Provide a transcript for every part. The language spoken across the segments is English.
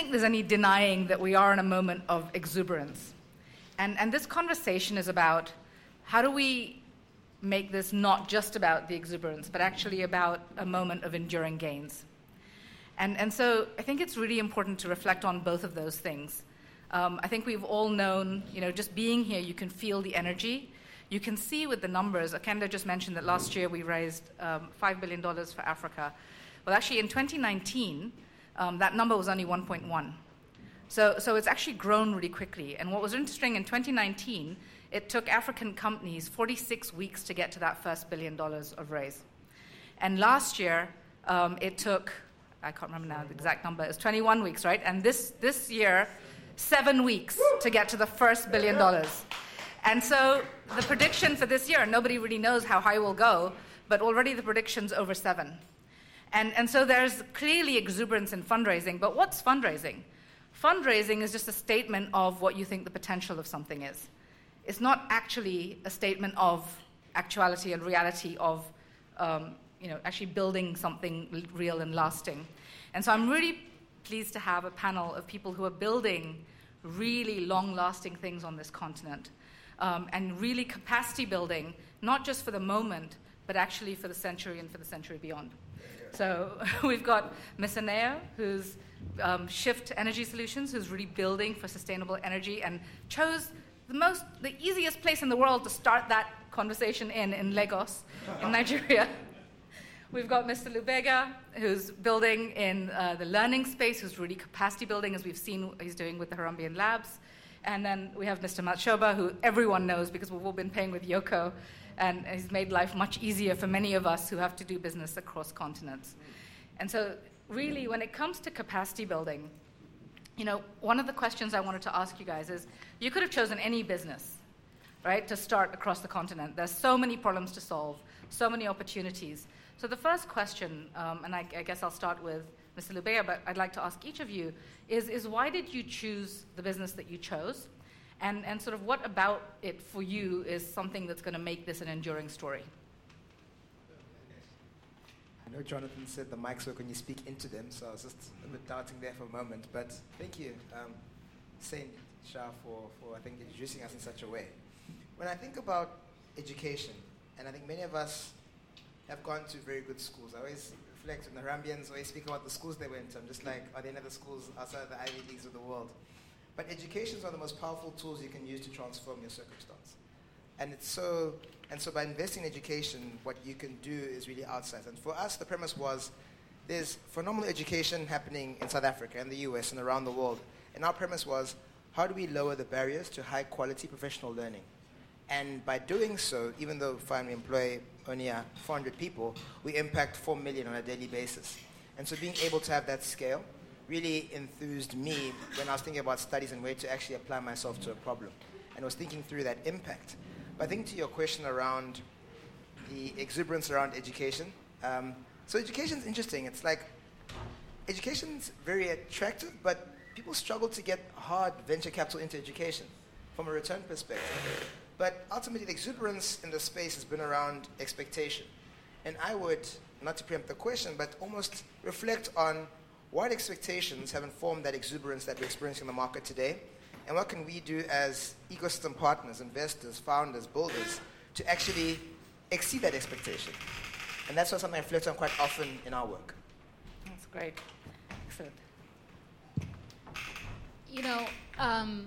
think there's any denying that we are in a moment of exuberance. And, and this conversation is about how do we make this not just about the exuberance, but actually about a moment of enduring gains. And, and so I think it's really important to reflect on both of those things. Um, I think we've all known, you know, just being here, you can feel the energy. You can see with the numbers. Akenda just mentioned that last year we raised um, $5 billion for Africa. Well, actually, in 2019, um, that number was only 1.1. So, so it's actually grown really quickly. And what was interesting in 2019, it took African companies 46 weeks to get to that first billion dollars of raise. And last year, um, it took, I can't remember now the exact number, it's 21 weeks, right? And this, this year, seven weeks to get to the first billion dollars. And so the prediction for this year, nobody really knows how high we'll go, but already the prediction's over seven. And, and so there's clearly exuberance in fundraising, but what's fundraising? Fundraising is just a statement of what you think the potential of something is. It's not actually a statement of actuality and reality of um, you know, actually building something real and lasting. And so I'm really pleased to have a panel of people who are building really long lasting things on this continent um, and really capacity building, not just for the moment, but actually for the century and for the century beyond. So we've got Miss Anea, who's um, Shift Energy Solutions, who's really building for sustainable energy and chose the most, the easiest place in the world to start that conversation in, in Lagos, in Nigeria. We've got Mr. Lubega, who's building in uh, the learning space, who's really capacity building, as we've seen he's doing with the Harambee Labs. And then we have Mr. Matshoba, who everyone knows because we've all been paying with Yoco, and he's made life much easier for many of us who have to do business across continents. And so, really, when it comes to capacity building, you know, one of the questions I wanted to ask you guys is you could have chosen any business, right, to start across the continent. There's so many problems to solve, so many opportunities. So, the first question, um, and I, I guess I'll start with Mr. Lubega, but I'd like to ask each of you is, is why did you choose the business that you chose? And, and sort of what about it for you is something that's going to make this an enduring story? I know Jonathan said the mics work when you speak into them, so I was just a bit doubting there for a moment. But thank you, um, Saint Shah, for, for I think introducing us in such a way. When I think about education, and I think many of us have gone to very good schools, I always reflect when the Harambeans always speak about the schools they went to. I'm just like, are there any other schools outside the Ivy Leagues of the world? But education is one of the most powerful tools you can use to transform your circumstance. And it's so, and so by investing in education, what you can do is really outside. And for us, the premise was there's phenomenal education happening in South Africa and the US and around the world. And our premise was how do we lower the barriers to high quality professional learning? And by doing so, even though fine, we employ only uh, 400 people, we impact 4 million on a daily basis. And so being able to have that scale really enthused me when I was thinking about studies and where to actually apply myself to a problem. And I was thinking through that impact. But I think to your question around the exuberance around education, um, so education is interesting. It's like education's very attractive, but people struggle to get hard venture capital into education from a return perspective. But ultimately, the exuberance in the space has been around expectation. And I would, not to preempt the question, but almost reflect on what expectations have informed that exuberance that we're experiencing in the market today, and what can we do as ecosystem partners, investors, founders, builders, to actually exceed that expectation. And that's what something I reflect on quite often in our work. That's great. Excellent. You know, um,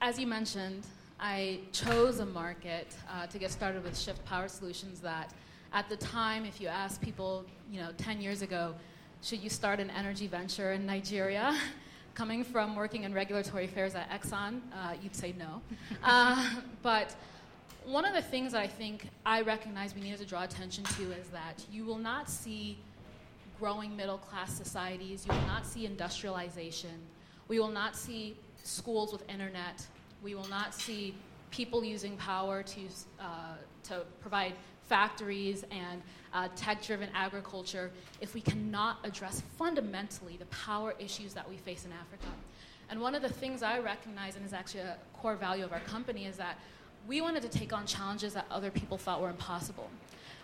as you mentioned, I chose a market uh, to get started with Shift Power Solutions that at the time, if you ask people, you know, 10 years ago, should you start an energy venture in Nigeria? Coming from working in regulatory affairs at Exxon, uh, you'd say no. uh, but one of the things that I think I recognize we need to draw attention to is that you will not see growing middle class societies, you will not see industrialization, we will not see schools with internet we will not see people using power to, uh, to provide factories and uh, tech driven agriculture if we cannot address fundamentally the power issues that we face in Africa. And one of the things I recognize, and is actually a core value of our company, is that we wanted to take on challenges that other people thought were impossible,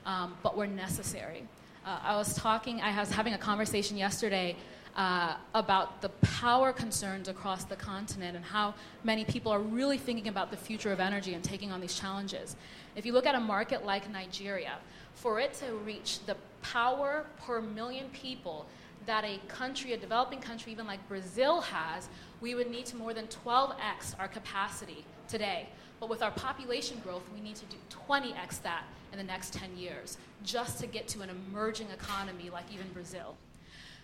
um, but were necessary. Uh, I was talking, I was having a conversation yesterday uh, about the power concerns across the continent and how many people are really thinking about the future of energy and taking on these challenges. If you look at a market like Nigeria, for it to reach the power per million people that a country, a developing country, even like Brazil has, we would need to more than 12x our capacity today. But with our population growth, we need to do 20x that in the next 10 years just to get to an emerging economy like even Brazil.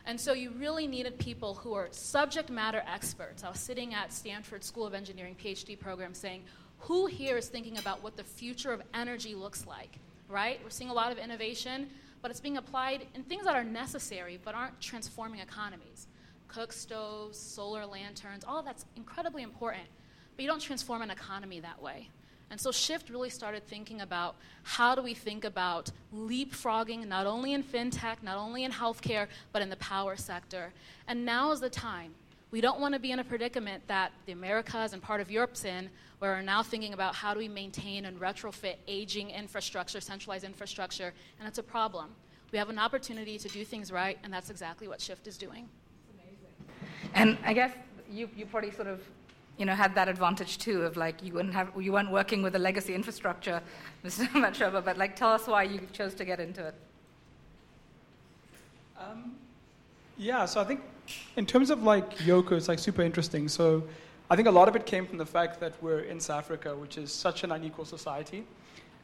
And so you really needed people who are subject matter experts. I was sitting at Stanford School of Engineering PhD program saying, who here is thinking about what the future of energy looks like, right? We're seeing a lot of innovation, but it's being applied in things that are necessary but aren't transforming economies. Cook stoves, solar lanterns, all of that's incredibly important, but you don't transform an economy that way. And so Shift really started thinking about how do we think about leapfrogging not only in fintech, not only in healthcare, but in the power sector. And now is the time. We don't want to be in a predicament that the Americas and part of Europe's in, where we're now thinking about how do we maintain and retrofit aging infrastructure, centralized infrastructure, and it's a problem. We have an opportunity to do things right, and that's exactly what Shift is doing. And I guess you, you probably sort of you know, had that advantage too of like you wouldn't have you weren't working with a legacy infrastructure, Mr. Matshoba, but like tell us why you chose to get into it. Um, yeah, so I think in terms of like Yoco, it's like super interesting. So I think a lot of it came from the fact that we're in South Africa, which is such an unequal society.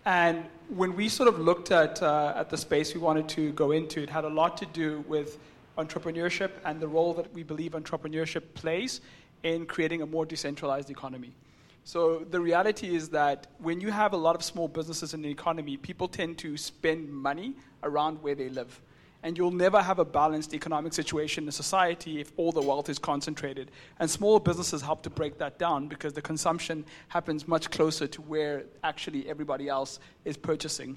And when we sort of looked at, uh, at the space we wanted to go into, it had a lot to do with entrepreneurship and the role that we believe entrepreneurship plays in creating a more decentralized economy. So the reality is that when you have a lot of small businesses in the economy, people tend to spend money around where they live. And you'll never have a balanced economic situation in a society if all the wealth is concentrated. And small businesses help to break that down because the consumption happens much closer to where actually everybody else is purchasing.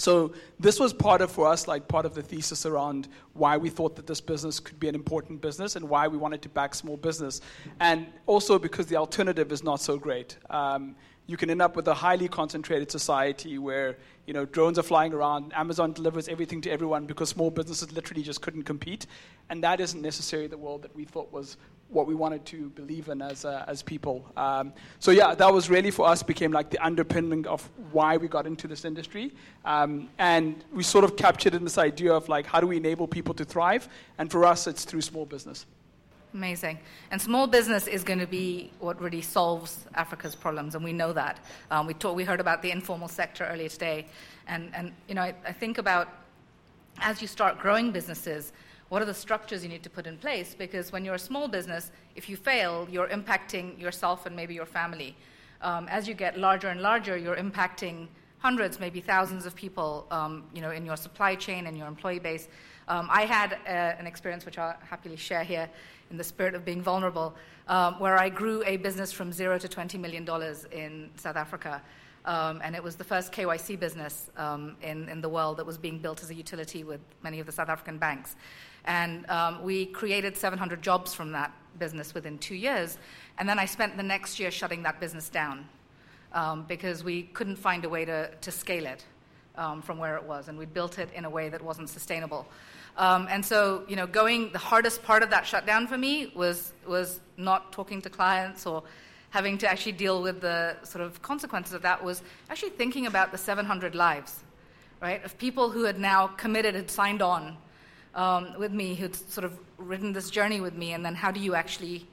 So this was part of for us like part of the thesis around why we thought that this business could be an important business and why we wanted to back small business, and also because the alternative is not so great. Um, you can end up with a highly concentrated society where you know drones are flying around, Amazon delivers everything to everyone because small businesses literally just couldn't compete, and that isn't necessarily the world that we thought was what we wanted to believe in as uh, as people. Um, so yeah, that was really for us became like the underpinning of why we got into this industry, um, and we sort of captured in this idea of like how do we enable people to thrive, and for us it's through small business. Amazing. And small business is going to be what really solves Africa's problems, and we know that. Um, we, talk, we heard about the informal sector earlier today, and, and you know, I, I think about as you start growing businesses, what are the structures you need to put in place? Because when you're a small business, if you fail, you're impacting yourself and maybe your family. Um, as you get larger and larger, you're impacting hundreds, maybe thousands of people, um, you know, in your supply chain and your employee base. Um, I had uh, an experience which I'll happily share here in the spirit of being vulnerable, um, where I grew a business from zero to $20 million in South Africa. Um, and it was the first KYC business um, in, in the world that was being built as a utility with many of the South African banks. And um, we created 700 jobs from that business within two years. And then I spent the next year shutting that business down um, because we couldn't find a way to, to scale it um, from where it was. And we built it in a way that wasn't sustainable. Um, and so, you know, going, the hardest part of that shutdown for me was, was not talking to clients or having to actually deal with the sort of consequences of that was actually thinking about the 700 lives, right, of people who had now committed, had signed on um, with me, who'd sort of ridden this journey with me, and then how do you actually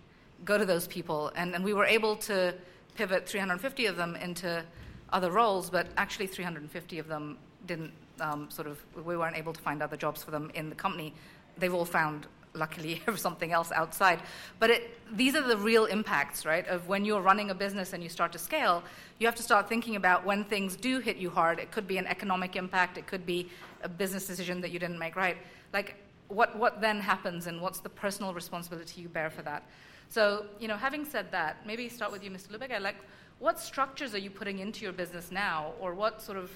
go to those people? And, and we were able to pivot 350 of them into other roles, but actually 350 of them didn't um, sort of, we weren't able to find other jobs for them in the company. They've all found, luckily, something else outside. But it, these are the real impacts, right? Of when you're running a business and you start to scale, you have to start thinking about when things do hit you hard. It could be an economic impact, it could be a business decision that you didn't make right. Like, what, what then happens and what's the personal responsibility you bear for that? So, you know, having said that, maybe start with you, Mr. Lubega. Like, what structures are you putting into your business now, or what sort of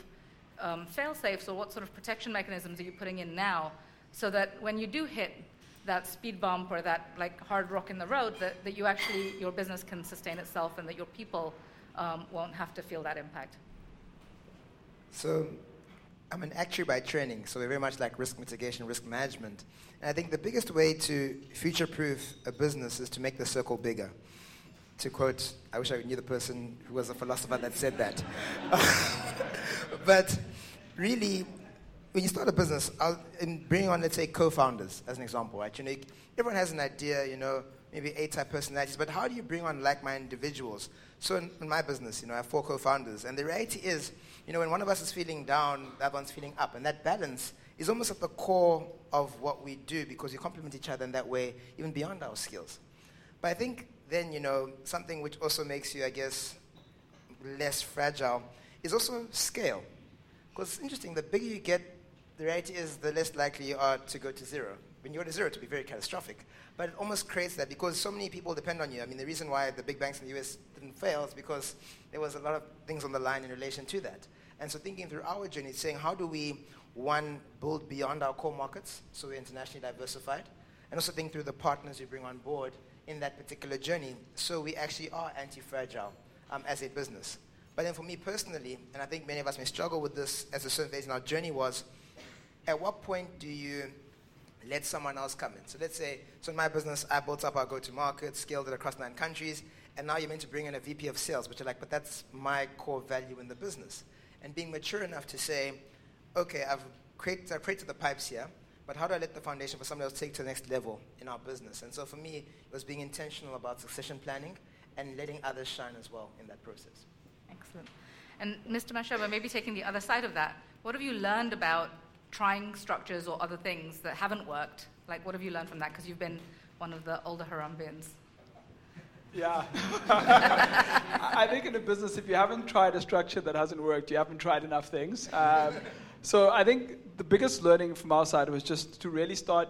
um, fail safes or what sort of protection mechanisms are you putting in now so that when you do hit that speed bump or that like hard rock in the road that, that you actually your business can sustain itself and that your people um, won't have to feel that impact so I'm an actuary by training, so we're very much like risk mitigation, risk management. And I think the biggest way to future proof a business is to make the circle bigger. To quote, I wish I knew the person who was a philosopher that said that. but really, when you start a business, I'll, in bringing on, let's say, co-founders as an example, right? You know, everyone has an idea, you know, maybe A-type personalities, but how do you bring on like-minded individuals? So in, in, my business, you know, I have four co-founders, and the reality is, you know, when one of us is feeling down, the other one's feeling up, and that balance is almost at the core of what we do because we complement each other in that way, even beyond our skills. But I think then, you know, something which also makes you, I guess, less fragile is also scale. Because it's interesting, the bigger you get, the reality is the less likely you are to go to zero. When you go to zero, to be very catastrophic. But it almost creates that because so many people depend on you. I mean, the reason why the big banks in the US didn't fail is because there was a lot of things on the line in relation to that. And so thinking through our journey, saying how do we, one, build beyond our core markets so we're internationally diversified, and also think through the partners we bring on board in that particular journey so we actually are anti-fragile um, as a business. But then for me personally, and I think many of us may struggle with this as a certain phase in our journey was, at what point do you let someone else come in? So let's say, so in my business, I built up our go-to-market, scaled it across nine countries, and now you're meant to bring in a VP of sales, which are like, but that's my core value in the business and being mature enough to say, okay, I've created, I've created the pipes here, but how do I let the foundation for somebody else take to the next level in our business? And so for me, it was being intentional about succession planning and letting others shine as well in that process. Excellent. And Mr. Matshoba, maybe taking the other side of that, what have you learned about trying structures or other things that haven't worked? Like, what have you learned from that? Because you've been one of the older Harambeans. Yeah. I think in a business, if you haven't tried a structure that hasn't worked, you haven't tried enough things. Um, so I think the biggest learning from our side was just to really start,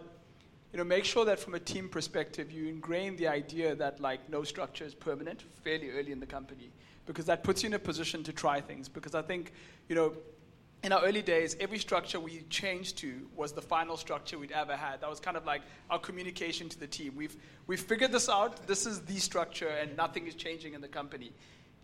you know, make sure that from a team perspective, you ingrain the idea that like no structure is permanent fairly early in the company, because that puts you in a position to try things. Because I think, you know, in our early days, every structure we changed to was the final structure we'd ever had. That was kind of like our communication to the team. We've, we've figured this out. This is the structure, and nothing is changing in the company.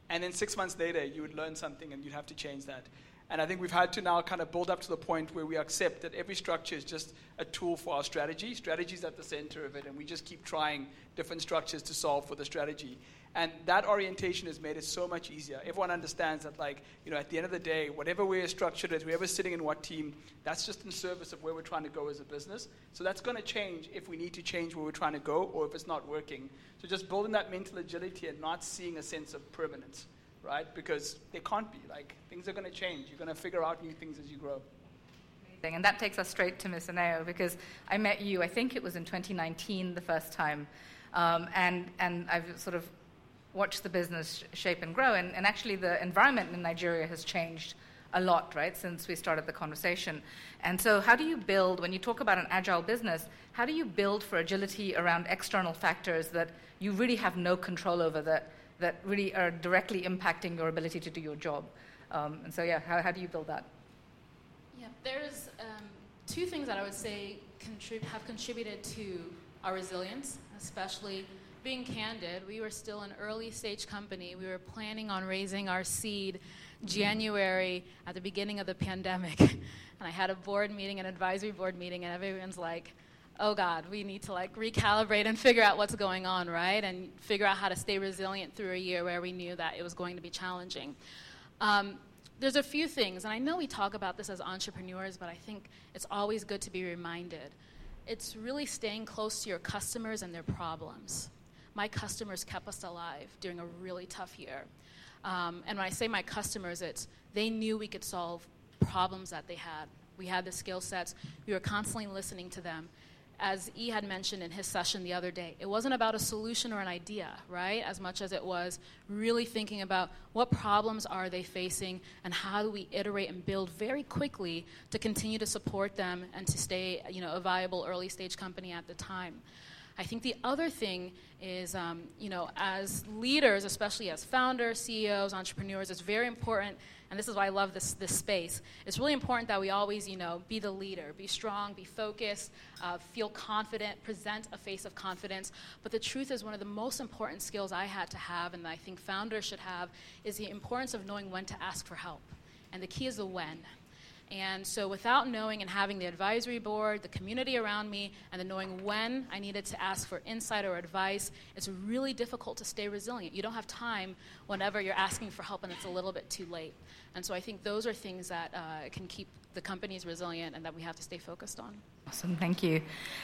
And then six months later, you would learn something, and you'd have to change that. And I think we've had to now kind of build up to the point where we accept that every structure is just a tool for our strategy. Strategy is at the center of it, and we just keep trying different structures to solve for the strategy. And that orientation has made it so much easier. Everyone understands that, like, you know, at the end of the day, whatever we're structured as, whoever's sitting in what team, that's just in service of where we're trying to go as a business. So that's going to change if we need to change where we're trying to go or if it's not working. So just building that mental agility and not seeing a sense of permanence, right? Because they can't be. Like, things are going to change. You're going to figure out new things as you grow. And that takes us straight to Ms. Aneo because I met you, I think it was in 2019 the first time. Um, and, and I've sort of watch the business shape and grow. And, and actually, the environment in Nigeria has changed a lot, right, since we started the conversation. And so, how do you build, when you talk about an agile business, how do you build for agility around external factors that you really have no control over that, that really are directly impacting your ability to do your job? Um, and so, yeah, how, how do you build that? Yeah, there's um, two things that I would say contrib- have contributed to our resilience, especially being candid, we were still an early stage company. We were planning on raising our seed January at the beginning of the pandemic. and I had a board meeting, an advisory board meeting, and everyone's like, oh God, we need to like recalibrate and figure out what's going on, right? And figure out how to stay resilient through a year where we knew that it was going to be challenging. Um, there's a few things, and I know we talk about this as entrepreneurs, but I think it's always good to be reminded. It's really staying close to your customers and their problems my customers kept us alive during a really tough year. Um, and when I say my customers, it's they knew we could solve problems that they had. We had the skill sets. We were constantly listening to them. As E had mentioned in his session the other day, it wasn't about a solution or an idea, right? As much as it was really thinking about what problems are they facing and how do we iterate and build very quickly to continue to support them and to stay, you know, a viable early stage company at the time. I think the other thing is, um, you know, as leaders, especially as founders, CEOs, entrepreneurs, it's very important, and this is why I love this, this space. It's really important that we always, you know, be the leader, be strong, be focused, uh, feel confident, present a face of confidence. But the truth is, one of the most important skills I had to have, and I think founders should have, is the importance of knowing when to ask for help. And the key is the when And so, without knowing and having the advisory board, the community around me, and then knowing when I needed to ask for insight or advice, it's really difficult to stay resilient. You don't have time whenever you're asking for help and it's a little bit too late. And so, I think those are things that uh, can keep the companies resilient and that we have to stay focused on. Awesome, thank you.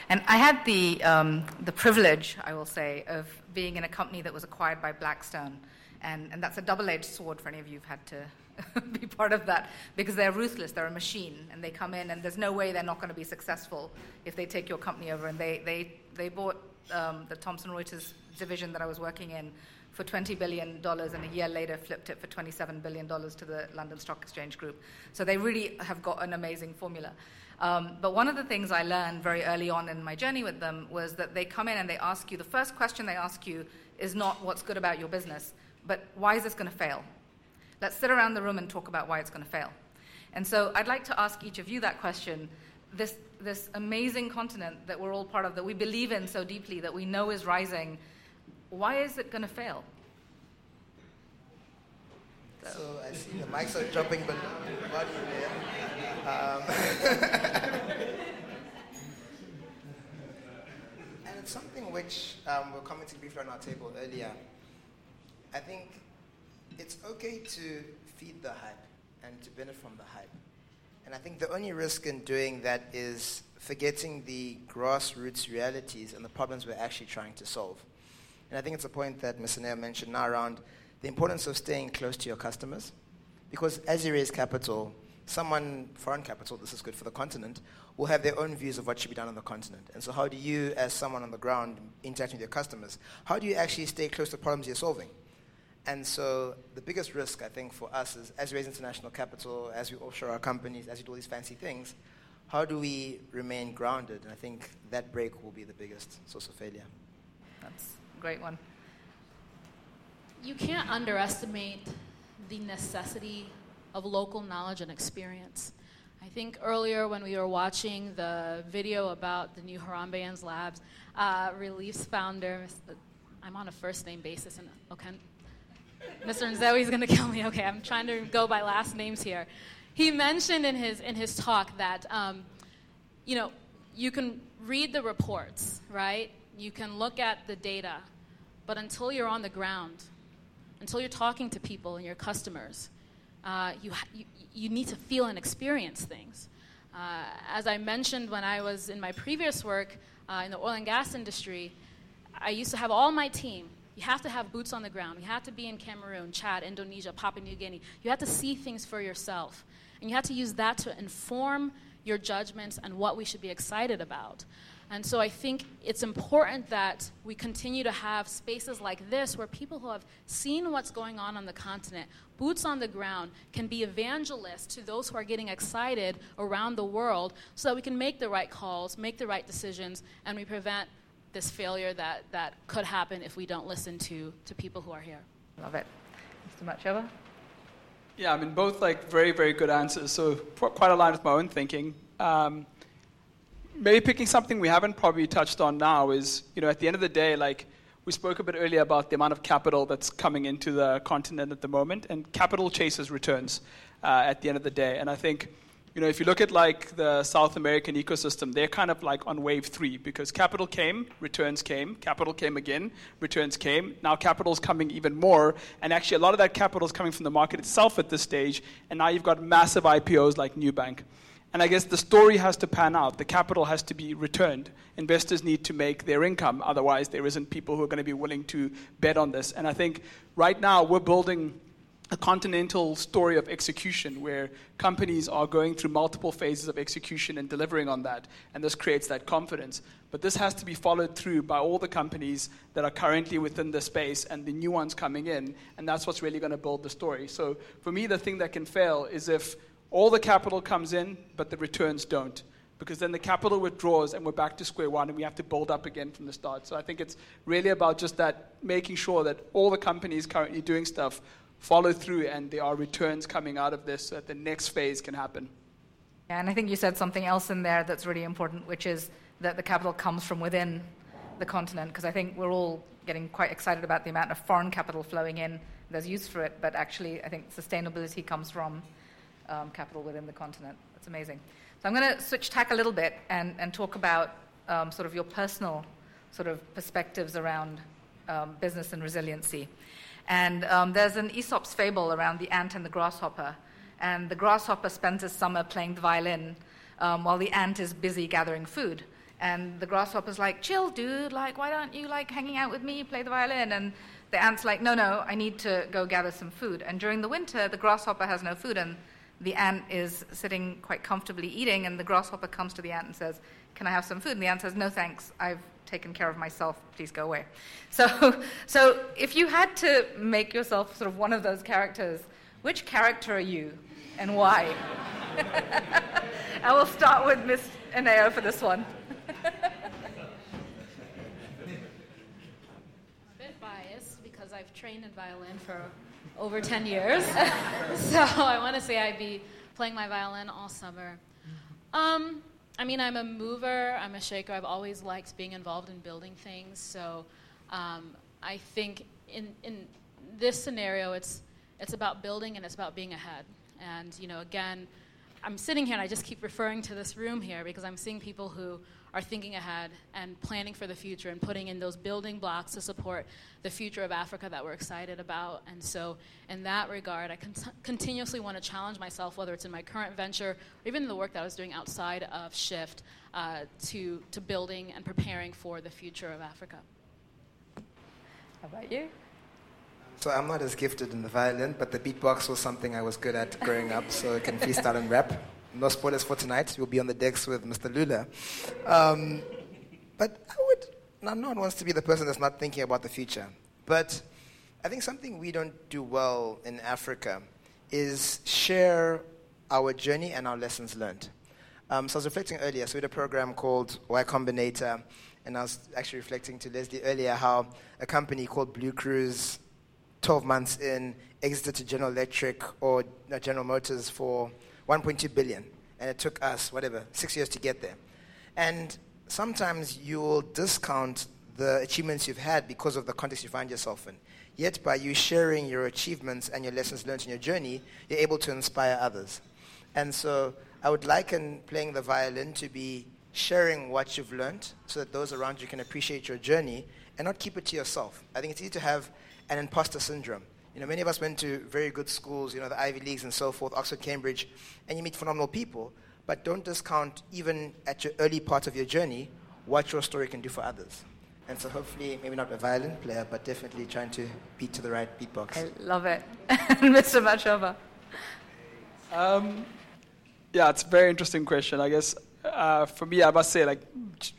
And I had the, um, the privilege, I will say, of being in a company that was acquired by Blackstone. And, and that's a double edged sword for any of you who've had to be part of that because they're ruthless. They're a machine, and they come in, and there's no way they're not going to be successful if they take your company over. And they they they bought um, the Thomson Reuters division that I was working in for $20 billion, and a year later flipped it for $27 billion to the London Stock Exchange Group. So they really have got an amazing formula. Um, but one of the things I learned very early on in my journey with them was that they come in and they ask you the first question they ask you is not what's good about your business, but why is this going to fail? Let's sit around the room and talk about why it's going to fail. And so I'd like to ask each of you that question. This, this amazing continent that we're all part of, that we believe in so deeply, that we know is rising, why is it going to fail? So I see the mics are dropping, but there. Um, and it's something which um, we are commenting briefly on our table earlier. I think it's okay to feed the hype and to benefit from the hype. And I think the only risk in doing that is forgetting the grassroots realities and the problems we're actually trying to solve. And I think it's a point that Ms. Anea mentioned now around the importance of staying close to your customers. Because as you raise capital, someone, foreign capital, this is good for the continent, will have their own views of what should be done on the continent. And so, how do you, as someone on the ground interacting with your customers, how do you actually stay close to the problems you're solving? And so the biggest risk, I think, for us is as we raise international capital, as we offshore our companies, as we do all these fancy things, how do we remain grounded? And I think that break will be the biggest source of failure. That's a great one. You can't underestimate the necessity of local knowledge and experience. I think earlier when we were watching the video about the new Harambean's Labs, uh, Releaf's founder, I'm on a first name basis, and okay, Mr. Nzewi's going to kill me. Okay, I'm trying to go by last names here. He mentioned in his, in his talk that, um, you know, you can read the reports, right? You can look at the data, but until you're on the ground, until you're talking to people and your customers, uh, you, you, you need to feel and experience things. Uh, as I mentioned when I was in my previous work uh, in the oil and gas industry, I used to have all my team you have to have boots on the ground. You have to be in Cameroon, Chad, Indonesia, Papua New Guinea. You have to see things for yourself. And you have to use that to inform your judgments and what we should be excited about. And so I think it's important that we continue to have spaces like this where people who have seen what's going on on the continent, boots on the ground, can be evangelists to those who are getting excited around the world so that we can make the right calls, make the right decisions, and we prevent this failure that, that could happen if we don't listen to, to people who are here. Love it. Mr. Matshoba? Yeah, I mean, both like very, very good answers. So quite aligned with my own thinking. Um, maybe picking something we haven't probably touched on now is, you know, at the end of the day, like we spoke a bit earlier about the amount of capital that's coming into the continent at the moment, and capital chases returns uh, at the end of the day. And I think you know, if you look at like the South American ecosystem, they're kind of like on wave three because capital came, returns came, capital came again, returns came. Now capital's coming even more, and actually a lot of that capital is coming from the market itself at this stage. And now you've got massive IPOs like Nubank. And I guess the story has to pan out. The capital has to be returned. Investors need to make their income. Otherwise, there isn't people who are going to be willing to bet on this. And I think right now we're building a continental story of execution where companies are going through multiple phases of execution and delivering on that, and this creates that confidence. But this has to be followed through by all the companies that are currently within the space and the new ones coming in, and that's what's really going to build the story. So for me, the thing that can fail is if all the capital comes in, but the returns don't. Because then the capital withdraws and we're back to square one and we have to build up again from the start. So I think it's really about just that making sure that all the companies currently doing stuff follow through and there are returns coming out of this so that the next phase can happen. Yeah, and I think you said something else in there that's really important, which is that the capital comes from within the continent, because I think we're all getting quite excited about the amount of foreign capital flowing in. There's use for it, but actually, I think sustainability comes from um, capital within the continent. That's amazing. So I'm going to switch tack a little bit and, and talk about um, sort of your personal sort of perspectives around um, business and resiliency. And um, there's an Aesop's fable around the ant and the grasshopper. And the grasshopper spends his summer playing the violin um, while the ant is busy gathering food. And the grasshopper's like, chill, dude, like, why don't you like hanging out with me, play the violin? And the ant's like, no, no, I need to go gather some food. And during the winter, the grasshopper has no food, and the ant is sitting quite comfortably eating, and the grasshopper comes to the ant and says, Can I have some food? And the ant says, No, thanks. I've taken care of myself. Please go away. So, so if you had to make yourself sort of one of those characters, which character are you and why? I will start with Miss Eneo for this one. a bit biased because I've trained in violin for over 10 years. so I want to say I'd be playing my violin all summer. Um, I mean, I'm a mover, I'm a shaker. I've always liked being involved in building things. So um, I think in, in this scenario, it's, it's about building and it's about being ahead. And, you know, again, I'm sitting here and I just keep referring to this room here because I'm seeing people who are thinking ahead and planning for the future and putting in those building blocks to support the future of Africa that we're excited about. And so, in that regard, I cont- continuously want to challenge myself, whether it's in my current venture or even the work that I was doing outside of Shift, uh, to, to building and preparing for the future of Africa. How about you? So I'm not as gifted in the violin, but the beatbox was something I was good at growing up, so I can freestyle and rap no spoilers for tonight. We'll be on the decks with Mr. Lula. Um, but I would, now, no one wants to be the person that's not thinking about the future. But I think something we don't do well in Africa is share our journey and our lessons learned. Um, so I was reflecting earlier, so we had a program called Y Combinator, and I was actually reflecting to Leslie earlier how a company called Blue Cruise, 12 months in, exited to General Electric or uh, General Motors for 1.2 billion. And it took us, whatever, six years to get there. And sometimes you'll discount the achievements you've had because of the context you find yourself in. Yet, by you sharing your achievements and your lessons learned in your journey, you're able to inspire others. And so, I would liken playing the violin to be sharing what you've learned so that those around you can appreciate your journey and not keep it to yourself. I think it's easy to have an imposter syndrome you know, many of us went to very good schools, you know, the Ivy Leagues and so forth, Oxford, Cambridge, and you meet phenomenal people. But don't discount, even at your early part of your journey, what your story can do for others. And so hopefully, maybe not a violin player, but definitely trying to beat to the right beatbox. I love it. Mr. Matshoba. Um, yeah, it's a very interesting question. I guess uh, for me, I must say, like,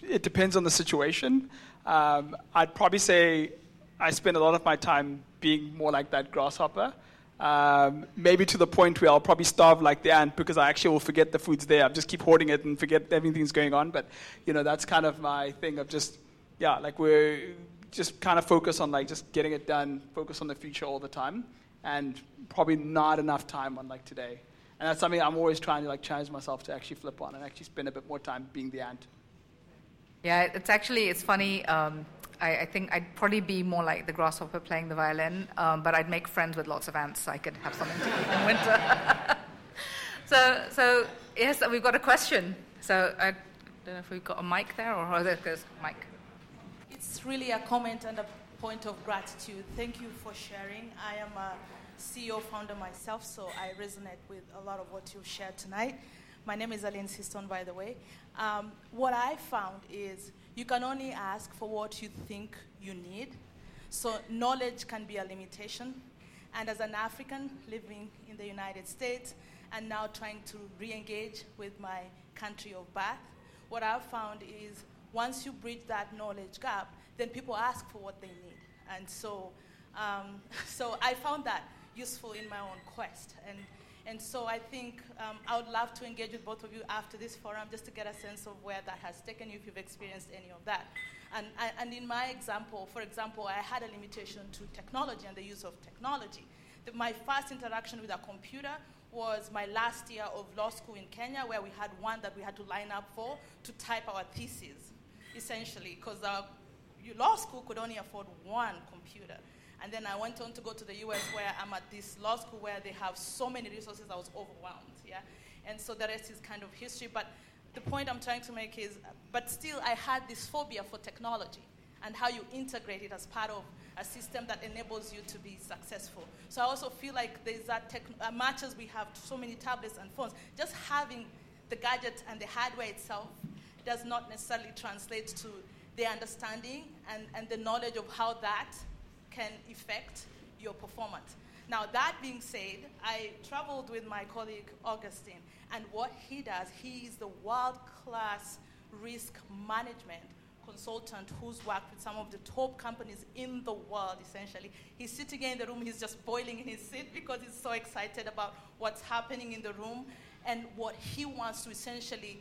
it depends on the situation. Um, I'd probably say I spend a lot of my time being more like that grasshopper. Um, maybe to the point where I'll probably starve like the ant because I actually will forget the food's there. I just keep hoarding it and forget everything's going on. But you know, that's kind of my thing of just yeah, like we're just kind of focus on like just getting it done, focus on the future all the time, and probably not enough time on like today. And that's something I'm always trying to like challenge myself to actually flip on and actually spend a bit more time being the ant. Yeah, it's actually it's funny. Um, I, I, think I'd probably be more like the grasshopper playing the violin, um, but I'd make friends with lots of ants so I could have something to eat in winter. so, so yes, we've got a question. So I don't know if we've got a mic there or oh, there's a mic. It's really a comment and a point of gratitude. Thank you for sharing. I am a CEO founder myself, so I resonate with a lot of what you shared tonight. My name is Aline Siston, by the way. Um, what I found is you can only ask for what you think you need. So knowledge can be a limitation. And as an African living in the United States and now trying to re-engage with my country of birth, what I've found is once you bridge that knowledge gap, then people ask for what they need. And so, um, so I found that useful in my own quest. And and so I think um, I would love to engage with both of you after this forum just to get a sense of where that has taken you if you've experienced any of that. And, and in my example, for example, I had a limitation to technology and the use of technology. The, my first interaction with a computer was my last year of law school in Kenya, where we had one that we had to line up for to type our thesis, essentially, because our law school could only afford one computer. And then I went on to go to the US where I'm at this law school where they have so many resources, I was overwhelmed. Yeah? And so the rest is kind of history. But the point I'm trying to make is, but still, I had this phobia for technology and how you integrate it as part of a system that enables you to be successful. So I also feel like there's that, tech, uh, much as we have so many tablets and phones, just having the gadget and the hardware itself does not necessarily translate to the understanding and, and the knowledge of how that can affect your performance. Now, that being said, I traveled with my colleague Augustine, and what he does, he is the world class risk management consultant who's worked with some of the top companies in the world, essentially. He's sitting in the room, he's just boiling in his seat because he's so excited about what's happening in the room and what he wants to essentially,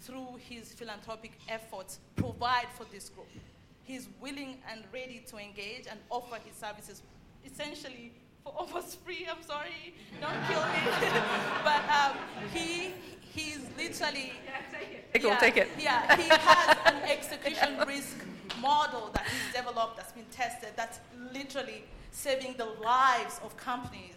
through his philanthropic efforts, provide for this group. He's willing and ready to engage and offer his services essentially for almost free. I'm sorry, don't kill me. but um, he he's literally take it. Yeah, take it. yeah, he has an execution risk model that he's developed that's been tested that's literally saving the lives of companies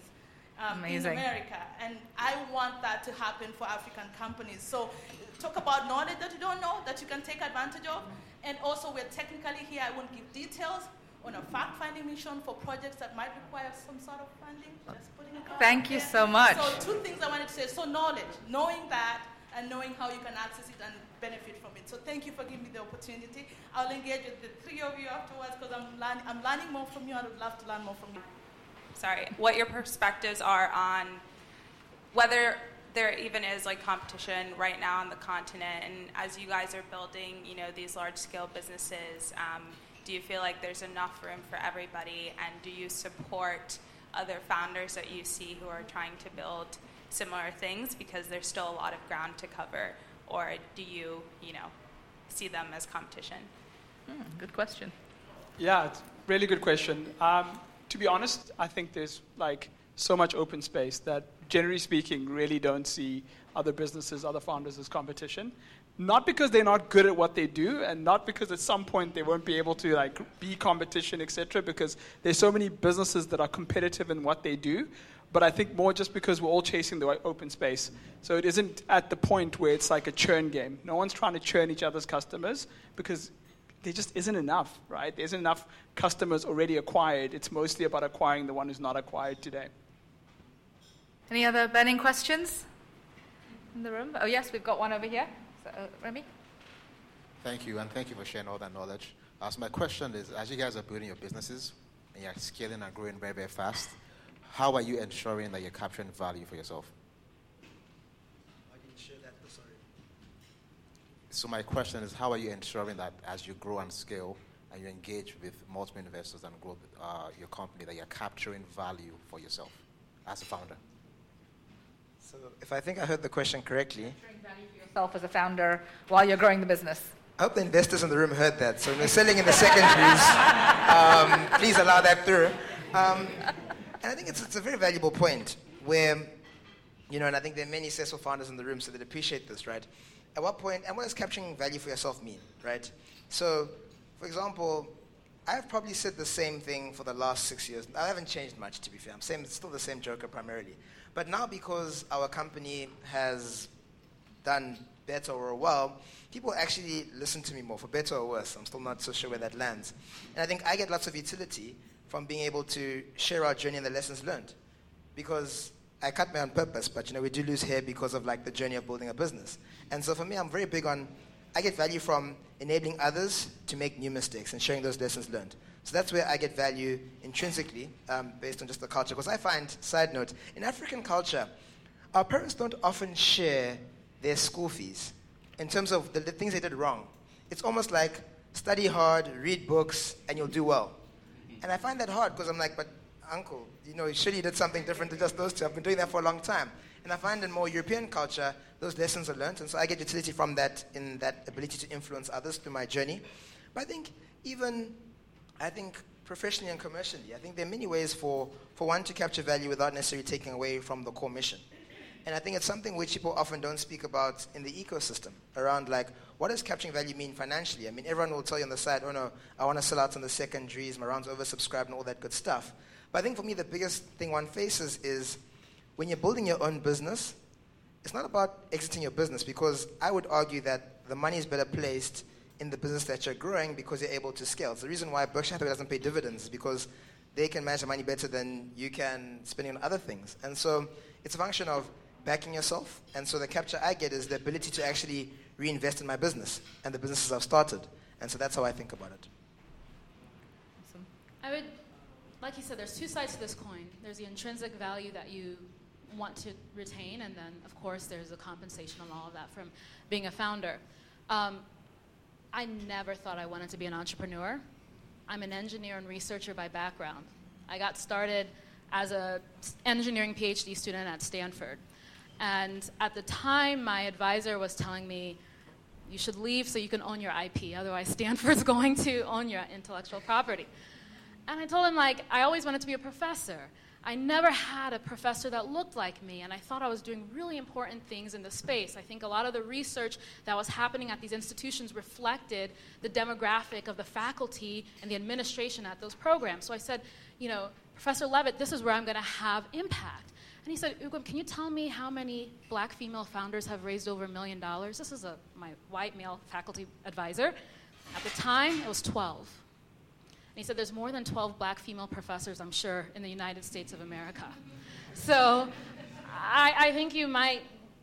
um, in America. And I want that to happen for African companies. So talk about knowledge that you don't know that you can take advantage of. And also, we're technically here, I won't give details, on a fact finding mission for projects that might require some sort of funding. Just putting it Thank you so much. So, two things I wanted to say. So, knowledge, knowing that and knowing how you can access it and benefit from it. So, thank you for giving me the opportunity. I'll engage with the three of you afterwards because I'm, learn- I'm learning more from you. I would love to learn more from you. Sorry, what your perspectives are on whether there even is like competition right now on the continent, and as you guys are building, you know, these large scale businesses. Um, do you feel like there's enough room for everybody? And do you support other founders that you see who are trying to build similar things because there's still a lot of ground to cover? Or do you, you know, see them as competition? Hmm, good question. Yeah, it's really good question. Um, to be honest, I think there's like so much open space that generally speaking really don't see other businesses, other founders as competition. Not because they're not good at what they do and not because at some point they won't be able to like be competition etc because there's so many businesses that are competitive in what they do. But i think more just because we're all chasing the open space. So it isn't at the point where it's like a churn game. No one's trying to churn each other's customers because there just isn't enough right? There isn't enough customers already acquired. It's mostly about acquiring the one who's not acquired today any other burning questions in the room oh yes we've got one over here uh, Remy? Thank you, and thank you for sharing all that knowledge. Uh, so my question is, as you guys are building your businesses and you're scaling and growing very, very fast, how are you ensuring that you're capturing value for yourself? I didn't share that, sorry. So my question is, how are you ensuring that as you grow and scale and you engage with multiple investors and grow uh, your company, that you're capturing value for yourself as a founder? So if I think I heard the question correctly, Capturing value for yourself as a founder while you're growing the business. I hope the investors in the room heard that. So we're selling in the secondaries, um, please allow that through. Um, and I think it's, it's a very valuable point where, you know, and I think there are many successful founders in the room, so they appreciate this, right? At what point, and what does capturing value for yourself mean, right? So, for example, I've probably said the same thing for the last six years. I haven't changed much, to be fair. I'm same, still the same joker primarily. But now, because our company has done better or well, people actually listen to me more, for better or worse. I'm still not so sure where that lands. And I think I get lots of utility from being able to share our journey and the lessons learned. Because I cut my own purpose, but you know, we do lose hair because of like the journey of building a business. And so for me, I'm very big on, I get value from enabling others to make new mistakes and sharing those lessons learned. So that's where I get value intrinsically um, based on just the culture. Because I find, side note, in African culture, our parents don't often share their school fees in terms of the, the things they did wrong. It's almost like study hard, read books, and you'll do well. And I find that hard because I'm like, but uncle, you know, surely you did something different to just those two. I've been doing that for a long time. And I find in more European culture, those lessons are learned, and so I get utility from that in that ability to influence others through my journey. But I think even, I think professionally and commercially, I think there are many ways for, for one to capture value without necessarily taking away from the core mission. And I think it's something which people often don't speak about in the ecosystem around like, what does capturing value mean financially? I mean, everyone will tell you on the side, oh no, I want to sell out on the secondaries, my round's oversubscribed and all that good stuff. But I think for me, the biggest thing one faces is when you're building your own business, it's not about exiting your business because I would argue that the money is better placed in the business that you're growing because you're able to scale. It's the reason why Berkshire Hathaway doesn't pay dividends because they can manage the money better than you can spending on other things. And so it's a function of backing yourself. And so the capture I get is the ability to actually reinvest in my business and the businesses I've started. And so that's how I think about it. Awesome. I would, like you said, there's two sides to this coin. There's the intrinsic value that you want to retain, and then, of course, there's a compensation on all of that from being a founder. Um, I never thought I wanted to be an entrepreneur. I'm an engineer and researcher by background. I got started as an engineering PhD student at Stanford. And at the time, my advisor was telling me, you should leave so you can own your IP, otherwise, Stanford's going to own your intellectual property. And I told him, like, I always wanted to be a professor. I never had a professor that looked like me, and I thought I was doing really important things in the space. I think a lot of the research that was happening at these institutions reflected the demographic of the faculty and the administration at those programs. So I said, you know, Professor Levitt, this is where I'm going to have impact. And he said, Ugam, can you tell me how many black female founders have raised over a million dollars? This is a, my white male faculty advisor. At the time, it was 12. And he said, there's more than 12 black female professors, I'm sure, in the United States of America. So I, I think you might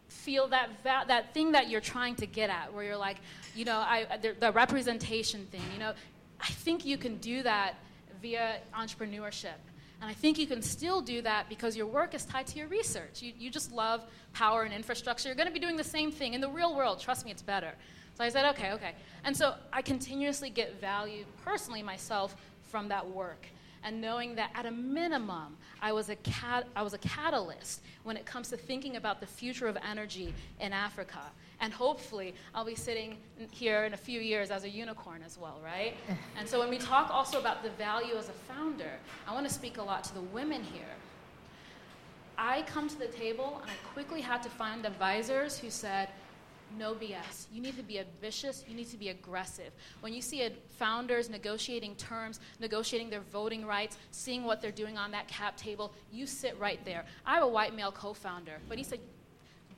feel that, va- that thing that you're trying to get at, where you're like, you know, I, the, the representation thing, you know, I think you can do that via entrepreneurship and I think you can still do that because your work is tied to your research. You, you just love power and infrastructure. You're going to be doing the same thing in the real world. Trust me, it's better. So I said, okay, okay. And so I continuously get value personally myself from that work. And knowing that at a minimum, I was a, cat, I was a catalyst when it comes to thinking about the future of energy in Africa. And hopefully, I'll be sitting here in a few years as a unicorn as well, right? and so, when we talk also about the value as a founder, I want to speak a lot to the women here. I come to the table and I quickly had to find advisors who said, no BS. You need to be ambitious. You need to be aggressive. When you see founders negotiating terms, negotiating their voting rights, seeing what they're doing on that cap table, you sit right there. I have a white male co founder, but he said,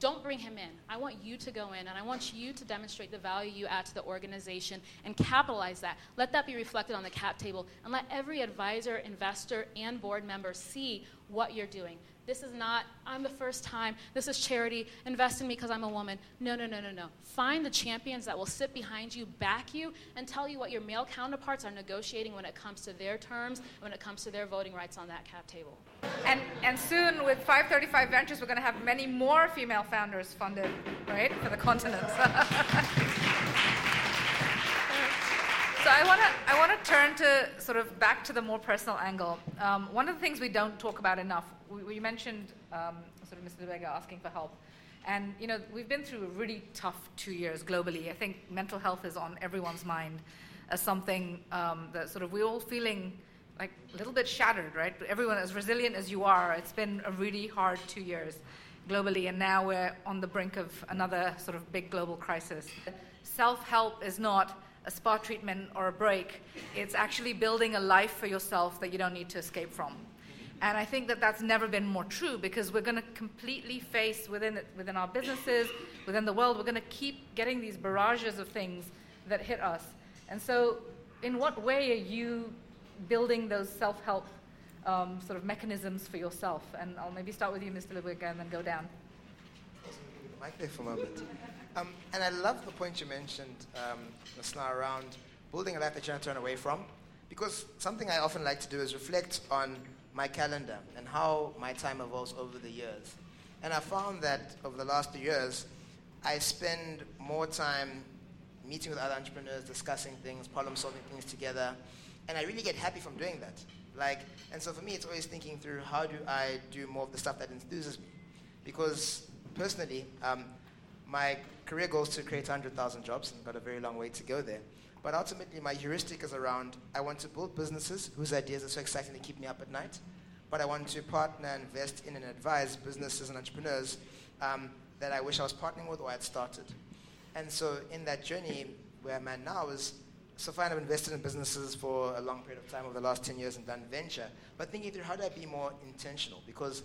don't bring him in. I want you to go in, and I want you to demonstrate the value you add to the organization and capitalize that. Let that be reflected on the cap table, and let every advisor, investor, and board member see what you're doing. This is not, I'm the first time, this is charity, invest in me because I'm a woman. No, no, no, no, no. Find the champions that will sit behind you, back you, and tell you what your male counterparts are negotiating when it comes to their terms, when it comes to their voting rights on that cap table. And, and soon, with 535 Ventures, we're going to have many more female founders funded, right, for the continent. So I want to I want to turn to sort of back to the more personal angle. Um, one of the things we don't talk about enough. We, we mentioned um, sort of Mr. Debega asking for help, and you know we've been through a really tough two years globally. I think mental health is on everyone's mind as something um, that sort of we're all feeling like a little bit shattered, right? Everyone as resilient as you are, it's been a really hard two years globally, and now we're on the brink of another sort of big global crisis. Self help is not a spa treatment or a break. It's actually building a life for yourself that you don't need to escape from. And I think that that's never been more true because we're going to completely face within, within our businesses, within the world, we're going to keep getting these barrages of things that hit us. And so, in what way are you building those self help um, sort of mechanisms for yourself? And I'll maybe start with you, Mr. Lewiga, and then go down. Mic there for a moment. Um, and I love the point you mentioned, um, around building a life that you're not turn away from. Because something I often like to do is reflect on my calendar and how my time evolves over the years. And I found that over the last few years, I spend more time meeting with other entrepreneurs, discussing things, problem solving things together, and I really get happy from doing that. Like, and so for me, it's always thinking through how do I do more of the stuff that enthuses me, because personally, um, my career goal is to create 100,000 jobs, and got a very long way to go there. But ultimately, my heuristic is around I want to build businesses whose ideas are so exciting they keep me up at night. but I want to partner, invest in, and advise businesses and entrepreneurs um, that I wish I was partnering with or I had started. And so in that journey where I'm at now is so fine, I've invested in businesses for a long period of time over the last 10 years and done venture, but thinking through how do I be more intentional? Because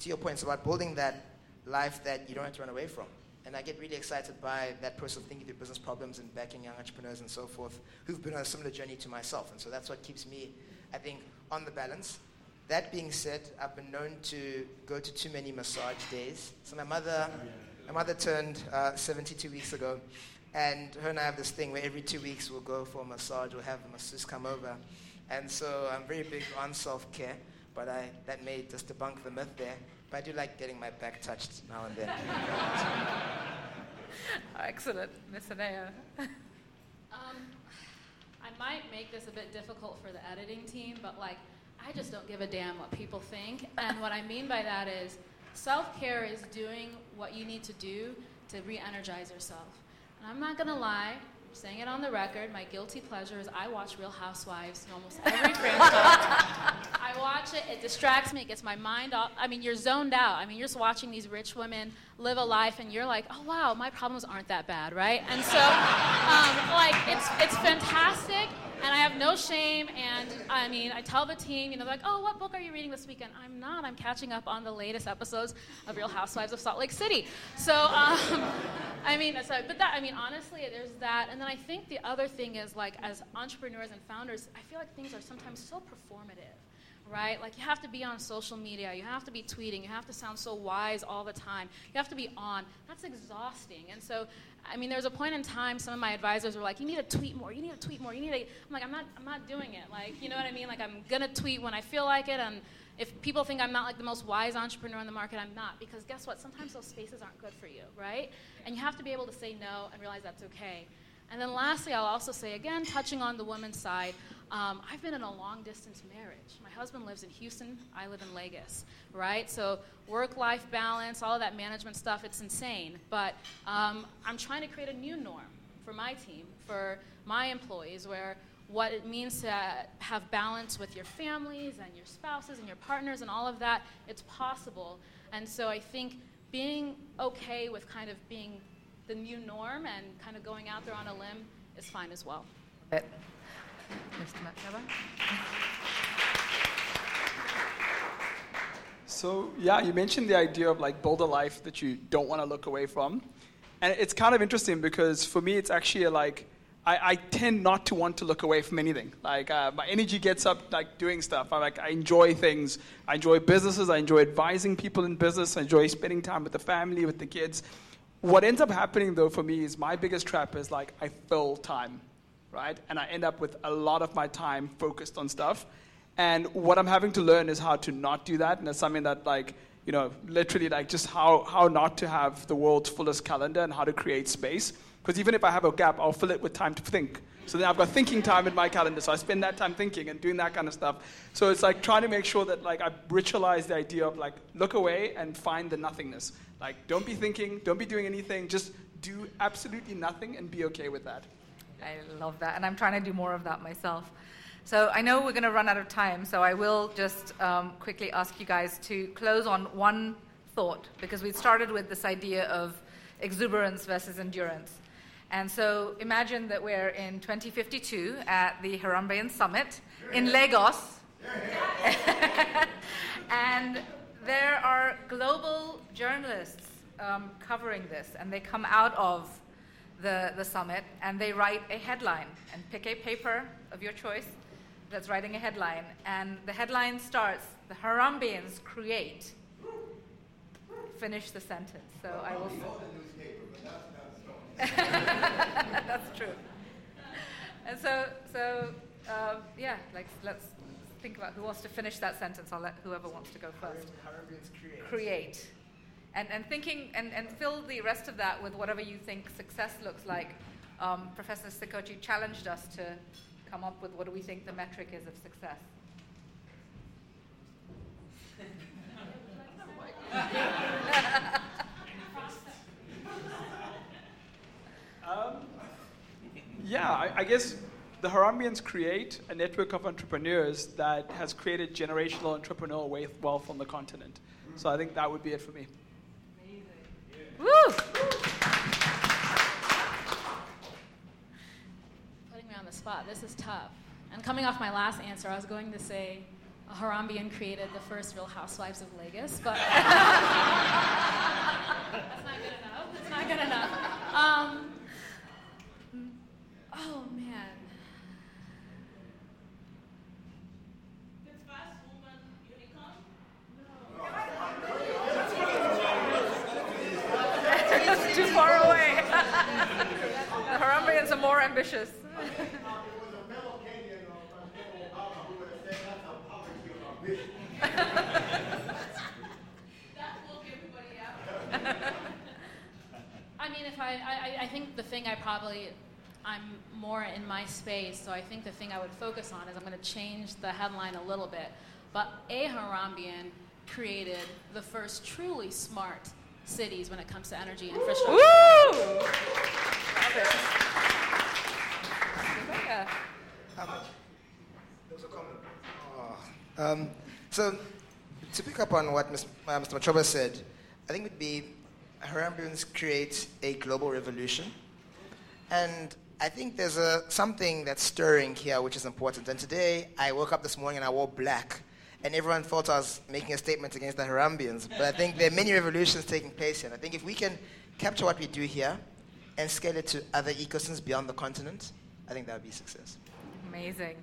to your point, it's about building that life that you don't have to run away from. And I get really excited by that person thinking through business problems and backing young entrepreneurs and so forth who've been on a similar journey to myself. And so that's what keeps me, I think, on the balance. That being said, I've been known to go to too many massage days. So my mother, my mother turned uh, 72 weeks ago, and her and I have this thing where every two weeks we'll go for a massage, we'll have a masseuse come over. And so I'm very big on self care, but I, that may just debunk the myth there. But I do like getting my back touched now and then. Excellent. Miss Anea. Um, I might make this a bit difficult for the editing team, but like, I just don't give a damn what people think. And what I mean by that is self care is doing what you need to do to re energize yourself. And I'm not going to lie, I'm saying it on the record, my guilty pleasure is I watch Real Housewives in almost every franchise. I watch it, it distracts me, it gets my mind off. I mean, you're zoned out. I mean, you're just watching these rich women live a life, and you're like, oh, wow, my problems aren't that bad, right? And so, um, like, it's, it's fantastic and I have no shame. And I mean, I tell the team, you know, like, "Oh, what book are you reading this weekend?" I'm not. I'm catching up on the latest episodes of Real Housewives of Salt Lake City. So, um, I mean, so, but that, I mean, honestly, there's that. And then I think the other thing is like, as entrepreneurs and founders, I feel like things are sometimes so performative right? Like you have to be on social media, you have to be tweeting, you have to sound so wise all the time, you have to be on. That's exhausting. And so I mean, there was a point in time some of my advisors were like, "You need to tweet more. You need to tweet more. You need to." I'm like, "I'm not. I'm not doing it. Like, you know what I mean? Like, I'm gonna tweet when I feel like it. And if people think I'm not like the most wise entrepreneur in the market, I'm not. Because guess what? Sometimes those spaces aren't good for you, right? And you have to be able to say no and realize that's okay. And then lastly, I'll also say again, touching on the women's side, um, I've been in a long distance marriage. My husband lives in Houston, I live in Lagos, right? So work life balance, all of that management stuff, it's insane. But um, I'm trying to create a new norm for my team, for my employees, where what it means to have balance with your families and your spouses and your partners and all of that, it's possible. And so I think being okay with kind of being the new norm and kind of going out there on a limb is fine as well. Mr. So yeah, you mentioned the idea of like build a life that you don't want to look away from, and it's kind of interesting because for me it's actually like I, I tend not to want to look away from anything. Like uh, my energy gets up like doing stuff. I like I enjoy things. I enjoy businesses. I enjoy advising people in business. I enjoy spending time with the family, with the kids. What ends up happening though for me is my biggest trap is like I fill time, right? And I end up with a lot of my time focused on stuff. And what I'm having to learn is how to not do that. And it's something that like, you know, literally like just how, how not to have the world's fullest calendar and how to create space. Because even if I have a gap, I'll fill it with time to think. So then I've got thinking time in my calendar. So I spend that time thinking and doing that kind of stuff. So it's like trying to make sure that like I ritualize the idea of like look away and find the nothingness. Like, don't be thinking, don't be doing anything, just do absolutely nothing and be okay with that. I love that, and I'm trying to do more of that myself. So I know we're going to run out of time, so I will just um, quickly ask you guys to close on one thought, because we started with this idea of exuberance versus endurance. And so imagine that we're in 2052 at the Harambean Summit in Lagos. and there are global journalists um, covering this, and they come out of the, the summit and they write a headline and pick a paper of your choice that's writing a headline. And the headline starts The Harambeans create. Finish the sentence. So I will. that's true. And so, so uh, yeah, like let's think about who wants to finish that sentence. I'll let whoever wants to go first. create. Create. And, and thinking and, and fill the rest of that with whatever you think success looks like. Um, Professor Sikochi challenged us to come up with what do we think the metric is of success. um, yeah, I, I guess the Harambeans create a network of entrepreneurs that has created generational entrepreneurial wealth on the continent. So I think that would be it for me. Woo! Putting me on the spot. This is tough. And coming off my last answer, I was going to say Harambean created the first Real Housewives of Lagos, but that's not good enough. That's not good enough. Um, oh man. It's too far away. the Harambeans are more ambitious. I mean, if I, I, I think the thing I probably, I'm more in my space, so I think the thing I would focus on is I'm going to change the headline a little bit. But a Harambean created the first truly smart cities when it comes to energy infrastructure. Woo! Love it. Rebecca. How much? There was a comment. Oh. Um, so, to pick up on what Ms. Uh, Mr. Matshoba said, I think it would be Harambeans create a global revolution. And I think there's a, something that's stirring here which is important. And today, I woke up this morning and I wore black. And everyone thought I was making a statement against the Harambeans. But I think there are many revolutions taking place here. And I think if we can capture what we do here and scale it to other ecosystems beyond the continent, I think that would be success. Amazing.